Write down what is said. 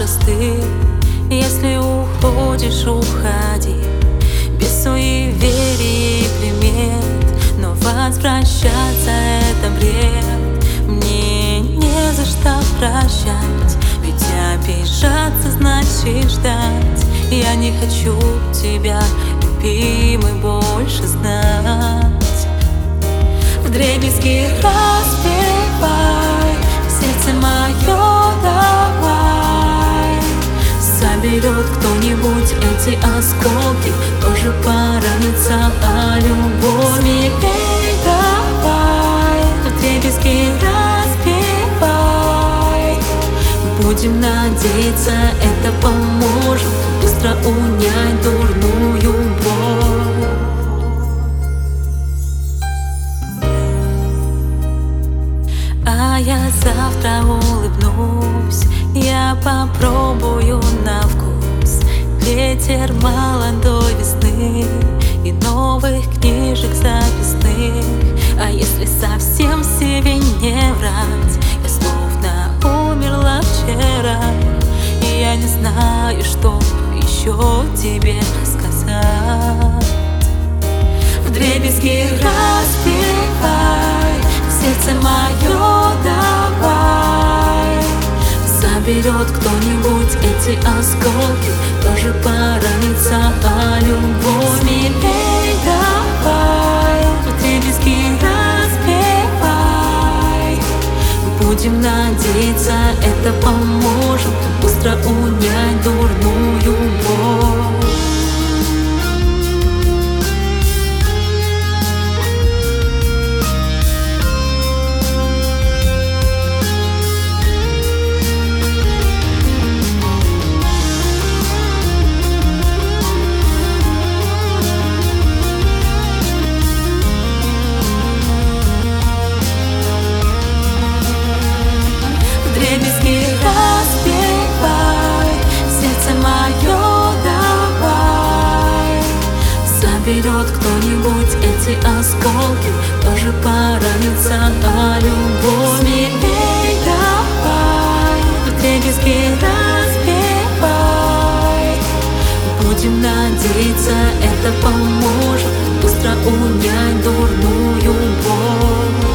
просты. Если уходишь, уходи. Без суеверий и примет. Но возвращаться это бред. Мне не за что прощать. Ведь обижаться значит ждать. Я не хочу тебя, любимый, больше знать. В дребезги разбивай заберет кто-нибудь эти осколки Тоже поранится, а любовь Смелей давай, дребезги разбивай Будем надеяться, это поможет. Быстро унять дурную боль. А я завтра улыбнусь Я попробую на ветер молодой весны И новых книжек записных. А если совсем себе не врать Я словно умерла вчера. И я не знаю, что еще тебе рассказать В дребезги разбивай Сердце мое давай. Заберет кто-нибудь эти осколки Тоже поранится, а любовь Смелей давай Дребезги разбивай Будем надеяться, это поможет заберет кто-нибудь эти осколки Тоже поранится, а любовь Смелей давай, дребезги разбивай. Будем надеяться, это поможет. Быстро унять дурную боль